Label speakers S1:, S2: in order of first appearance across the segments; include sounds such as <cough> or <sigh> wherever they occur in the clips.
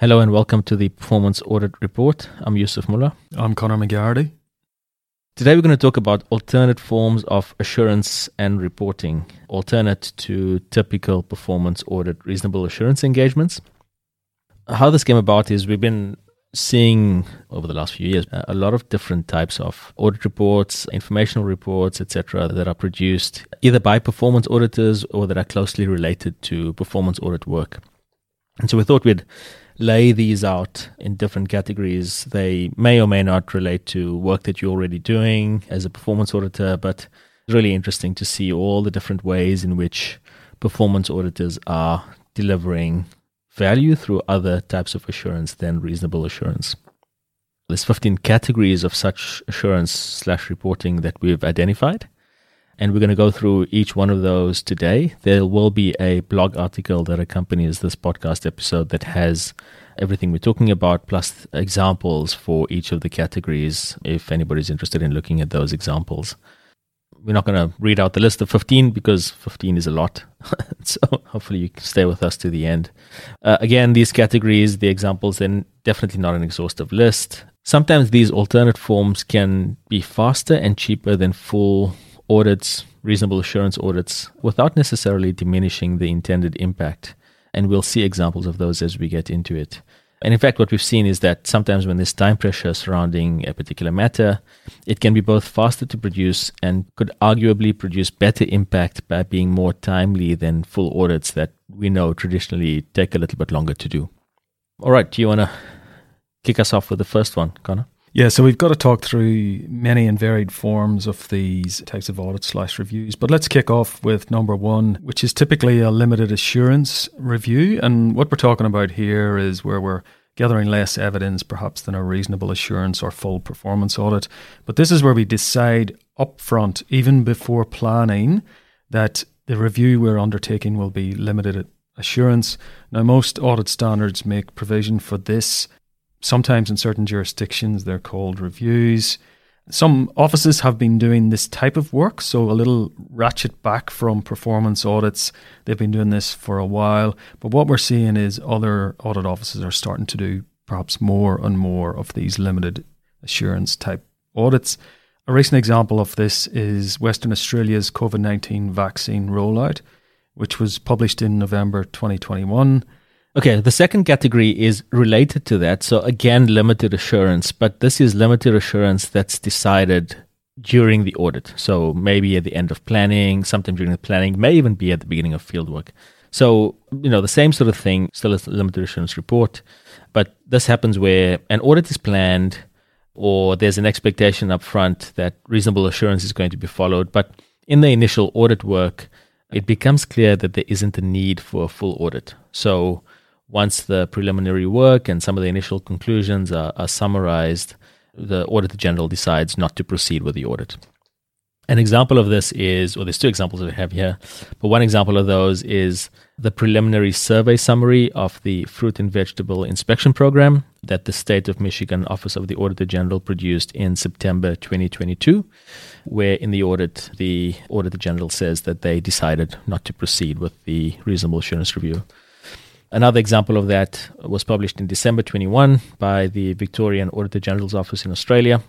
S1: Hello and welcome to the Performance Audit Report. I'm Yusuf Moolla.
S2: I'm Conor McGarrity.
S1: Today we're going to talk about alternate forms of assurance and reporting, alternate to typical performance audit reasonable assurance engagements. How this came about is we've been seeing over the last few years uh, a lot of different types of audit reports, informational reports, etc., that are produced either by performance auditors or that are closely related to performance audit work. And so we thought we'd lay these out in different categories. They may or may not relate to work that you're already doing as a performance auditor, but it's really interesting to see all the different ways in which performance auditors are delivering value through other types of assurance than reasonable assurance. There's 15 categories of such assurance slash reporting that we've identified and we're going to go through each one of those today. There will be a blog article that accompanies this podcast episode that has everything we're talking about, plus examples for each of the categories if anybody's interested in looking at those examples. We're not going to read out the list of 15 because 15 is a lot. <laughs> so hopefully you can stay with us to the end. Uh, again, these categories, the examples, then definitely not an exhaustive list. Sometimes these alternate forms can be faster and cheaper than full audits, reasonable assurance audits, without necessarily diminishing the intended impact. And we'll see examples of those as we get into it. And in fact, what we've seen is that sometimes when there's time pressure surrounding a particular matter, it can be both faster to produce and could arguably produce better impact by being more timely than full audits that we know traditionally take a little bit longer to do. All right, do you want to kick us off with the first one, Conor?
S2: Yeah, so we've got to talk through many and varied forms of these types of audit slash reviews. But let's kick off with number one, which is typically a limited assurance review. And what we're talking about here is where we're gathering less evidence perhaps than a reasonable assurance or full performance audit. But this is where we decide upfront, even before planning, that the review we're undertaking will be limited assurance. Now, most audit standards make provision for this Sometimes in certain jurisdictions, they're called reviews. Some offices have been doing this type of work, so a little ratchet back from performance audits. They've been doing this for a while. But what we're seeing is other audit offices are starting to do perhaps more and more of these limited assurance type audits. A recent example of this is Western Australia's COVID 19 vaccine rollout, which was published in November 2021.
S1: Okay, the second category is related to that. So, again, limited assurance, but this is limited assurance that's decided during the audit. So, maybe at the end of planning, sometime during the planning, may even be at the beginning of fieldwork. So, you know, the same sort of thing, still a limited assurance report, but this happens where an audit is planned or there's an expectation up front that reasonable assurance is going to be followed. But in the initial audit work, it becomes clear that there isn't a need for a full audit. So, once the preliminary work and some of the initial conclusions are, are summarized, the Auditor General decides not to proceed with the audit. An example of this is, or there's two examples that we have here, but one example of those is the preliminary survey summary of the Fruit and Vegetable Inspection Program that the State of Michigan Office of the Auditor General produced in September 2022, where in the audit, the Auditor General says that they decided not to proceed with the reasonable assurance review. Another example of that was published in December 21 by the Victorian Auditor General's Office in Australia.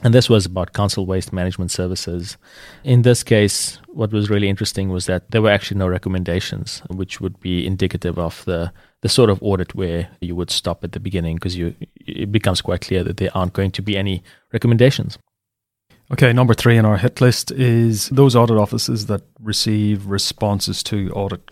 S1: And this was about council waste management services. In this case, what was really interesting was that there were actually no recommendations, which would be indicative of the, the sort of audit where you would stop at the beginning because you it becomes quite clear that there aren't going to be any recommendations.
S2: Okay, number three in our hit list is those audit offices that receive responses to audit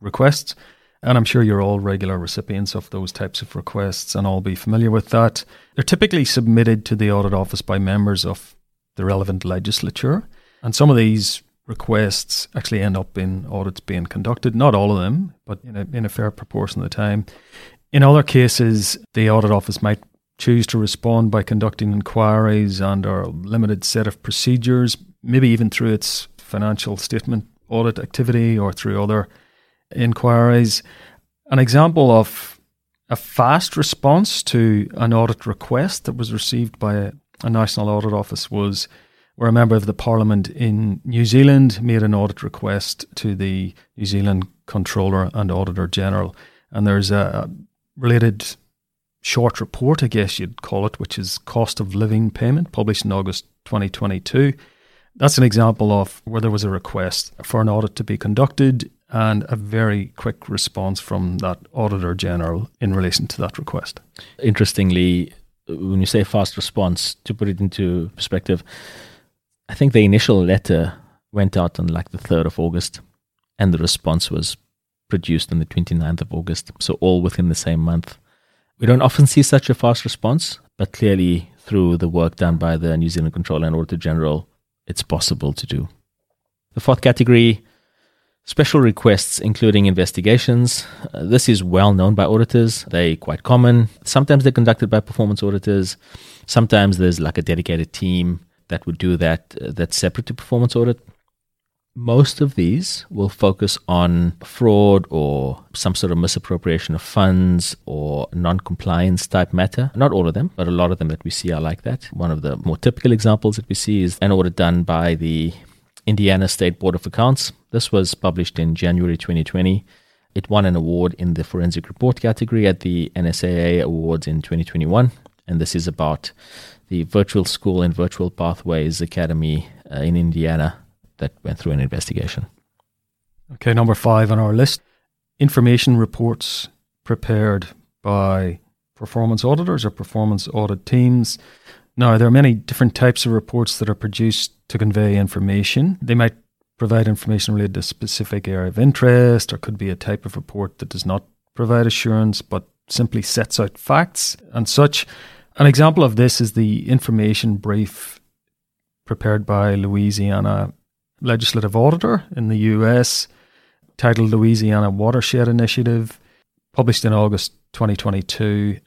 S2: requests. And I'm sure you're all regular recipients of those types of requests and all be familiar with that. They're typically submitted to the audit office by members of the relevant legislature. And some of these requests actually end up in audits being conducted. Not all of them, but in a, in a fair proportion of the time. In other cases, the audit office might choose to respond by conducting inquiries and a limited set of procedures, maybe even through its financial statement audit activity or through other inquiries. An example of a fast response to an audit request that was received by a, a national audit office was where a member of the parliament in New Zealand made an audit request to the New Zealand Controller and Auditor General. And there's a related short report, I guess you'd call it, which is cost of living payment, published in August 2022. That's an example of where there was a request for an audit to be conducted and a very quick response from that Auditor General in relation to that request.
S1: Interestingly, when you say fast response, to put it into perspective, I think the initial letter went out on like the 3rd of August, and the response was produced on the 29th of August. So, all within the same month. We don't often see such a fast response, but clearly, through the work done by the New Zealand Controller and Auditor General, it's possible to do. The fourth category special requests, including investigations. Uh, this is well known by auditors, they're quite common. Sometimes they're conducted by performance auditors, sometimes there's like a dedicated team that would do that uh, that's separate to performance audit. Most of these will focus on fraud or some sort of misappropriation of funds or non compliance type matter. Not all of them, but a lot of them that we see are like that. One of the more typical examples that we see is an audit done by the Indiana State Board of Accounts. This was published in January 2020. It won an award in the forensic report category at the NSAA Awards in 2021. And this is about the Virtual School and Virtual Pathways Academy uh, in Indiana that went through an investigation.
S2: Okay, number five on our list information reports prepared by performance auditors or performance audit teams. Now, there are many different types of reports that are produced to convey information. They might provide information related to a specific area of interest, or could be a type of report that does not provide assurance but simply sets out facts and such. An example of this is the information brief prepared by Louisiana legislative auditor in the US titled Louisiana Watershed Initiative, published in August 2022.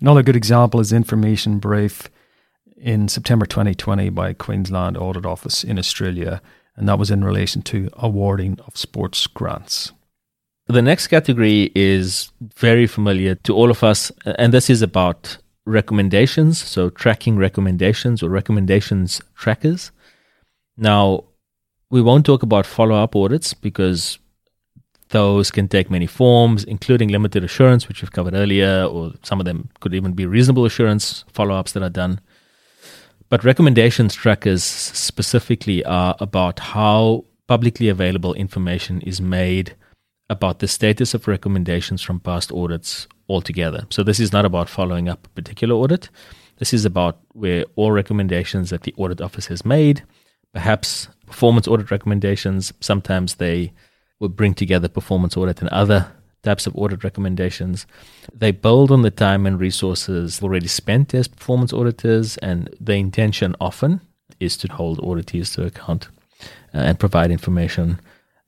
S2: Another good example is information brief in September 2020 by Queensland Audit Office in Australia, and that was in relation to awarding of sports grants.
S1: The next category is very familiar to all of us, and this is about recommendations, so tracking recommendations or recommendations trackers. Now, we won't talk about follow up audits because those can take many forms, including limited assurance, which we've covered earlier, or some of them could even be reasonable assurance follow ups that are done. But recommendations trackers specifically are about how publicly available information is made about the status of recommendations from past audits altogether. So this is not about following up a particular audit. This is about where all recommendations that the audit office has made, perhaps performance audit recommendations. Sometimes they will bring together performance audit and other types of audit recommendations. They build on the time and resources already spent as performance auditors, and the intention often is to hold auditors to account uh, and provide information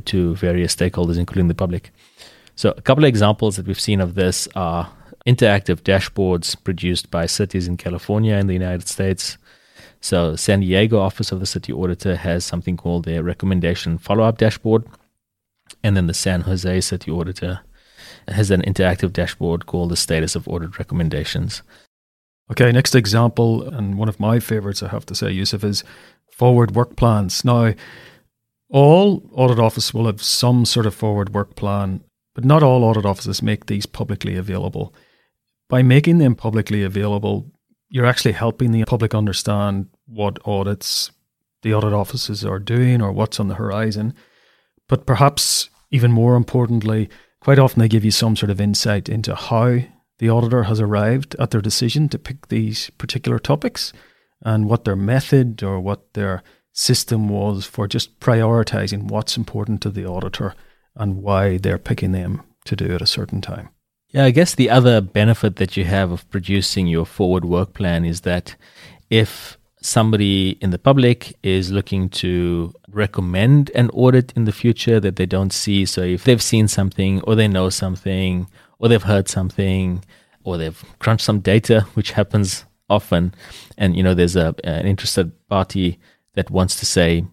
S1: to various stakeholders, including the public. So, a couple of examples that we've seen of this are interactive dashboards produced by cities in California in the United States so, San Diego Office of the City Auditor has something called their recommendation follow up dashboard. And then the San Jose City Auditor has an interactive dashboard called the Status of Audit Recommendations.
S2: Okay, next example, and one of my favorites, I have to say, Yusuf, is forward work plans. Now, all audit offices will have some sort of forward work plan, but not all audit offices make these publicly available. By making them publicly available, you're actually helping the public understand what audits the audit offices are doing or what's on the horizon. But perhaps even more importantly, quite often they give you some sort of insight into how the auditor has arrived at their decision to pick these particular topics and what their method or what their system was for just prioritizing what's important to the auditor and why they're picking them to do at a certain time.
S1: Yeah, I guess the other benefit that you have of producing your forward work plan is that if somebody in the public is looking to recommend an audit in the future that they don't see, so if they've seen something or they know something or they've heard something or they've crunched some data, which happens often, and you know there's a an interested party that wants to say,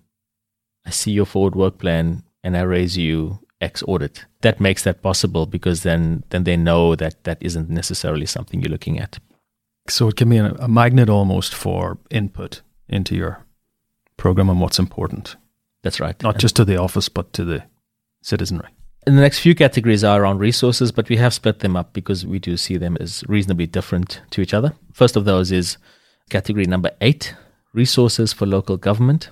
S1: "I see your forward work plan and I raise you X audit. That makes that possible because then then they know that that isn't necessarily something you're looking at.
S2: So it can be a, a magnet almost for input into your program and what's important.
S1: That's right.
S2: Not
S1: and
S2: just to the office, but to the citizenry.
S1: And the next few categories are around resources, but we have split them up because we do see them as reasonably different to each other. First of those is category number eight resources for local government.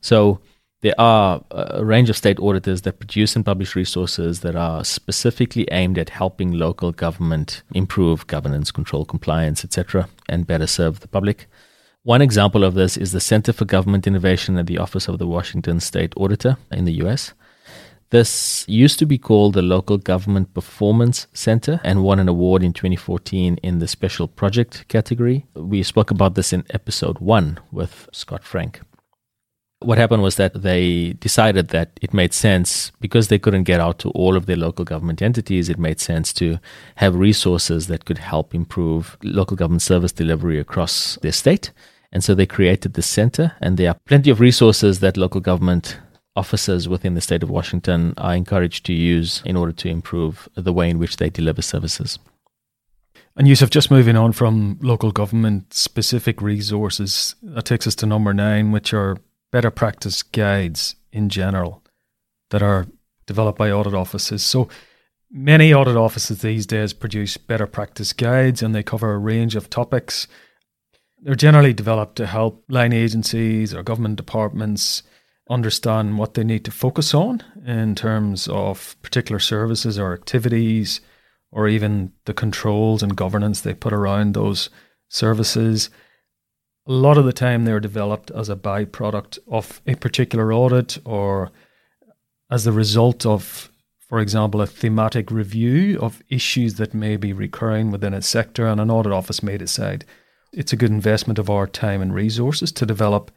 S1: So there are a range of state auditors that produce and publish resources that are specifically aimed at helping local government improve governance, control, compliance, etc., and better serve the public. One example of this is the Center for Government Innovation at the Office of the Washington State Auditor in the US. This used to be called the Local Government Performance Center and won an award in 2014 in the Special Project category. We spoke about this in episode one with Scott Frank. What happened was that they decided that it made sense because they couldn't get out to all of their local government entities, it made sense to have resources that could help improve local government service delivery across their state. And so they created this center, and there are plenty of resources that local government officers within the state of Washington are encouraged to use in order to improve the way in which they deliver services.
S2: And Yusuf, just moving on from local government specific resources, that takes us to number nine, which are better practice guides in general that are developed by audit offices. So many audit offices these days produce better practice guides and they cover a range of topics. They're generally developed to help line agencies or government departments understand what they need to focus on in terms of particular services or activities or even the controls and governance they put around those services a lot of the time they're developed as a byproduct of a particular audit or as the result of, for example, a thematic review of issues that may be recurring within a sector, and an audit office may decide it's a good investment of our time and resources to develop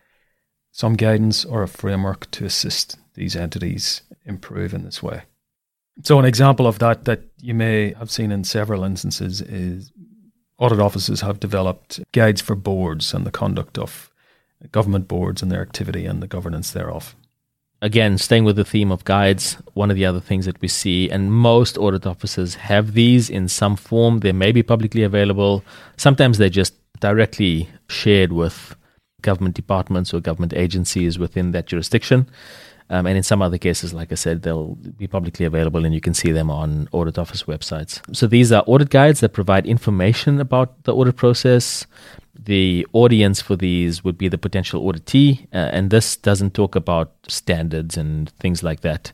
S2: some guidance or a framework to assist these entities improve in this way. So, an example of that that you may have seen in several instances is audit offices have developed guides for boards and the conduct of government boards and their activity and the governance thereof.
S1: Again, staying with the theme of guides, one of the other things that we see, and most audit offices have these in some form. They may be publicly available. Sometimes they're just directly shared with government departments or government agencies within that jurisdiction. Um, and in some other cases, like I said, they'll be publicly available and you can see them on audit office websites. So these are audit guides that provide information about the audit process. The audience for these would be the potential auditee, uh, and this doesn't talk about standards and things like that.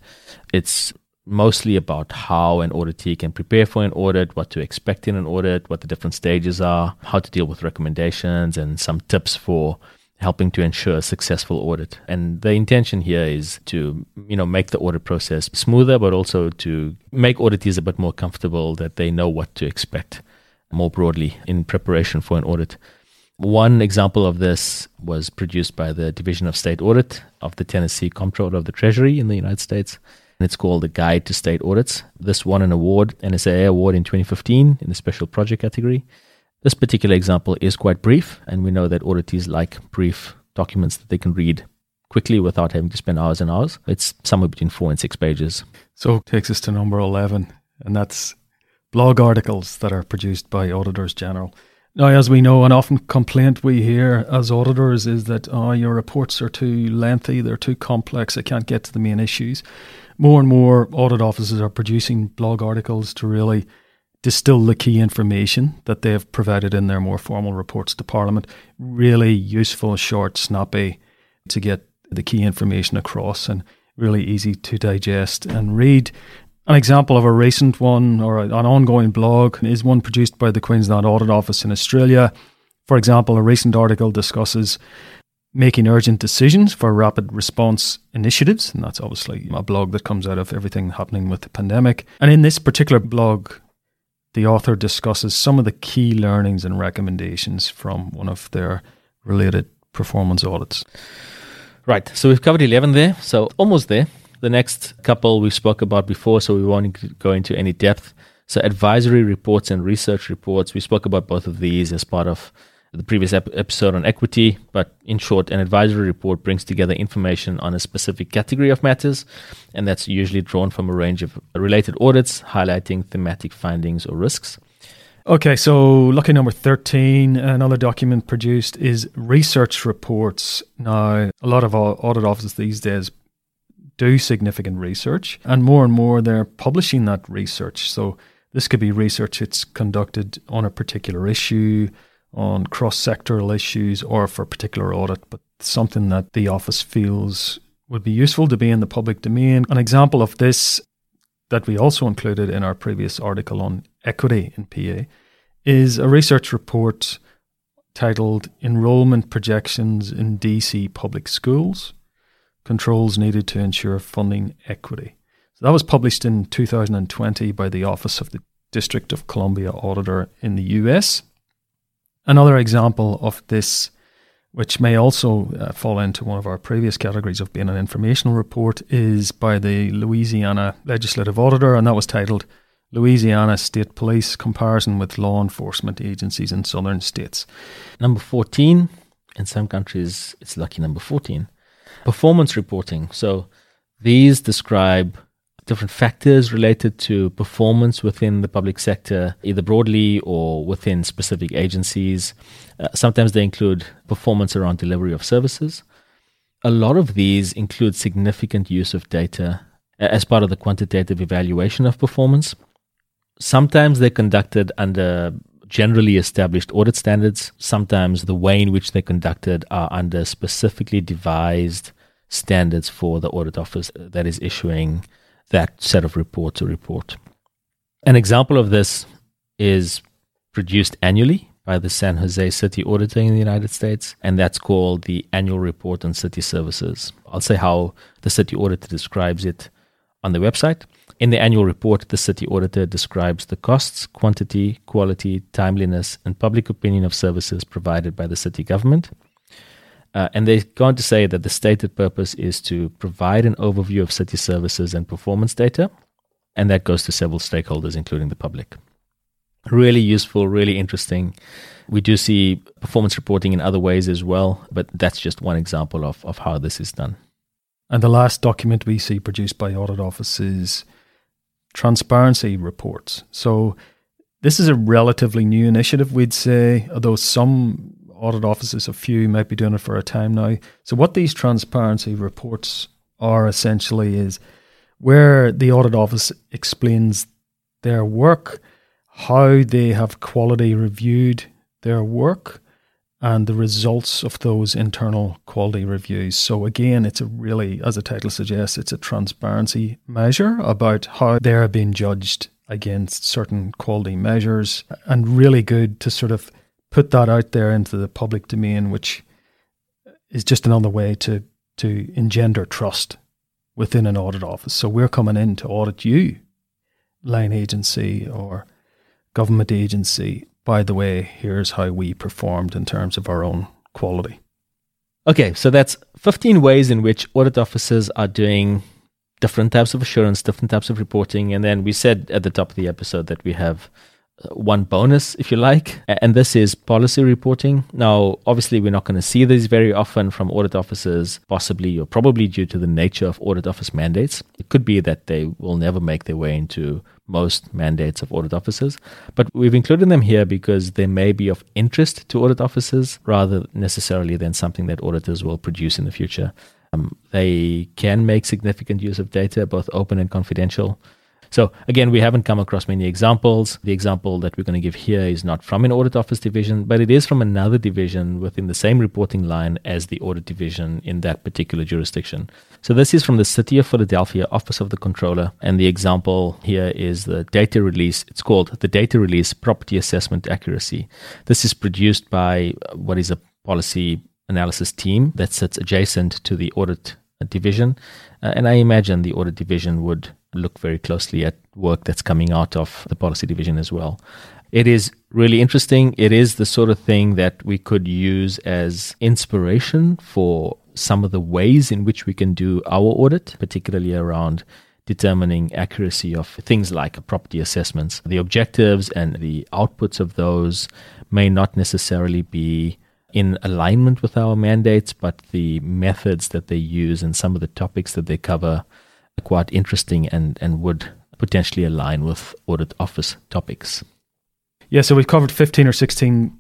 S1: It's mostly about how an auditee can prepare for an audit, what to expect in an audit, what the different stages are, how to deal with recommendations, and some tips for helping to ensure a successful audit. And the intention here is to, you know, make the audit process smoother, but also to make auditees a bit more comfortable that they know what to expect more broadly in preparation for an audit. One example of this was produced by the Division of State Audit of the Tennessee Comptroller of the Treasury in the United States. And it's called the Guide to State Audits. This won an award, NSAA award in 2015 in the special project category. This particular example is quite brief, and we know that auditees like brief documents that they can read quickly without having to spend hours and hours. It's somewhere between four and six pages.
S2: So takes us to number 11, and that's blog articles that are produced by auditors general. Now, as we know, an often complaint we hear as auditors is that oh, your reports are too lengthy, they're too complex, I can't get to the main issues. More and more audit offices are producing blog articles to really distill the key information that they have provided in their more formal reports to Parliament. Really useful, short, snappy to get the key information across and really easy to digest and read. An example of a recent one or an ongoing blog is one produced by the Queensland Audit Office in Australia. For example, a recent article discusses making urgent decisions for rapid response initiatives. And that's obviously a blog that comes out of everything happening with the pandemic. And in this particular blog, the author discusses some of the key learnings and recommendations from one of their related performance audits.
S1: Right. So we've covered 11 there. So almost there. The next couple we spoke about before, so we won't go into any depth. So advisory reports and research reports, we spoke about both of these as part of the previous ep- episode on equity, but in short, an advisory report brings together information on a specific category of matters, and that's usually drawn from a range of related audits highlighting thematic findings or risks.
S2: Okay, so lucky number 13, another document produced is research reports. Now, a lot of audit offices these days do significant research, and more and more they're publishing that research. So this could be research that's conducted on a particular issue, on cross sectoral issues, or for a particular audit, but something that the office feels would be useful to be in the public domain. An example of this that we also included in our previous article on equity in PA is a research report titled Enrollment Projections in DC Public Schools Controls Needed to Ensure Funding Equity. So that was published in 2020 by the Office of the District of Columbia Auditor in the US. Another example of this which may also uh, fall into one of our previous categories of being an informational report, is by the Louisiana Legislative Auditor, and that was titled Louisiana State Police Comparison with Law Enforcement Agencies in Southern States.
S1: Number 14, in some countries, it's lucky number 14. Performance reporting. So these describe different factors related to performance within the public sector, either broadly or within specific agencies. Uh, sometimes they include performance around delivery of services. A lot of these include significant use of data as part of the quantitative evaluation of performance. Sometimes they're conducted under generally established audit standards. Sometimes the way in which they're conducted are under specifically devised standards for the audit office that is issuing that set of reports or report. An example of this is produced annually by the San Jose City Auditor in the United States, and that's called the Annual Report on City Services. I'll say how the City Auditor describes it on the website. In the annual report, the City Auditor describes the costs, quantity, quality, timeliness, and public opinion of services provided by the city government. Uh, and they go on to say that the stated purpose is to provide an overview of city services and performance data, and that goes to several stakeholders, including the public. Really useful, really interesting. We do see performance reporting in other ways as well, but that's just one example of, of how this is done.
S2: And the last document we see produced by audit offices transparency reports. So this is a relatively new initiative, we'd say, although some audit offices, a few might be doing it for a time now. So, what these transparency reports are essentially is where the audit office explains their work, how they have quality reviewed their work, and the results of those internal quality reviews. So, again, it's a really, as the title suggests, it's a transparency measure about how they're being judged against certain quality measures, and really good to sort of put that out there into the public domain, which is just another way to to engender trust within an audit office. So we're coming in to audit you, line agency or government agency. By the way, here's how we performed in terms of our own quality.
S1: Okay, so that's 15 ways in which audit officers are doing different types of assurance, different types of reporting. And then we said at the top of the episode that we have one bonus, if you like, and this is policy reporting. Now, obviously, we're not going to see these very often from audit officers, possibly or probably due to the nature of audit office mandates. It could be that they will never make their way into most mandates of audit officers, but we've included them here because they may be of interest to audit officers rather necessarily than something that auditors will produce in the future. Um, they can make significant use of data, both open and confidential. So again, we haven't come across many examples. The example that we're going to give here is not from an audit office division, but it is from another division within the same reporting line as the audit division in that particular jurisdiction. So this is from the City of Philadelphia Office of the Controller, and the example here is the data release. It's called the Data Release Property Assessment Accuracy. This is produced by what is a policy analysis team that sits adjacent to the audit division. Uh, and I imagine the audit division would look very closely at work that's coming out of the policy division as well. It is really interesting. It is the sort of thing that we could use as inspiration for some of the ways in which we can do our audit, particularly around determining accuracy of things like property assessments. The objectives and the outputs of those may not necessarily be in alignment with our mandates, but the methods that they use and some of the topics that they cover quite interesting and, and would potentially align with audit office topics.
S2: Yeah, so we've covered 15 or 16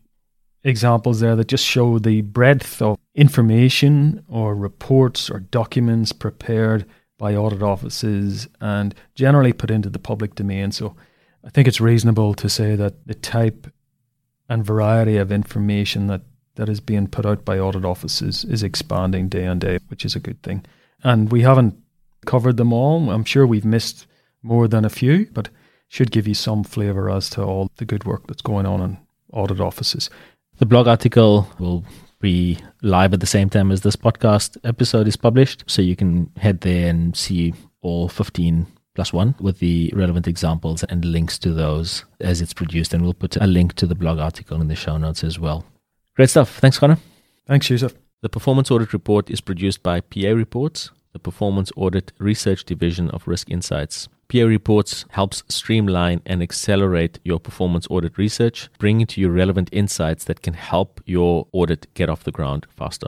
S2: examples there that just show the breadth of information or reports or documents prepared by audit offices and generally put into the public domain. So I think it's reasonable to say that the type and variety of information that, that is being put out by audit offices is expanding day on day, which is a good thing. And we haven't covered them all. I'm sure we've missed more than a few, but should give you some flavour as to all the good work that's going on in audit offices.
S1: The blog article will be live at the same time as this podcast episode is published. So you can head there and see all 15 plus one with the relevant examples and links to those as it's produced. And we'll put a link to the blog article in the show notes as well. Great stuff. Thanks, Conor.
S2: Thanks, Yusuf.
S1: The Performance Audit Report is produced by PA Reports, the Performance Audit Research Division of Risk Insights. PA Reports helps streamline and accelerate your performance audit research, bringing to you relevant insights that can help your audit get off the ground faster.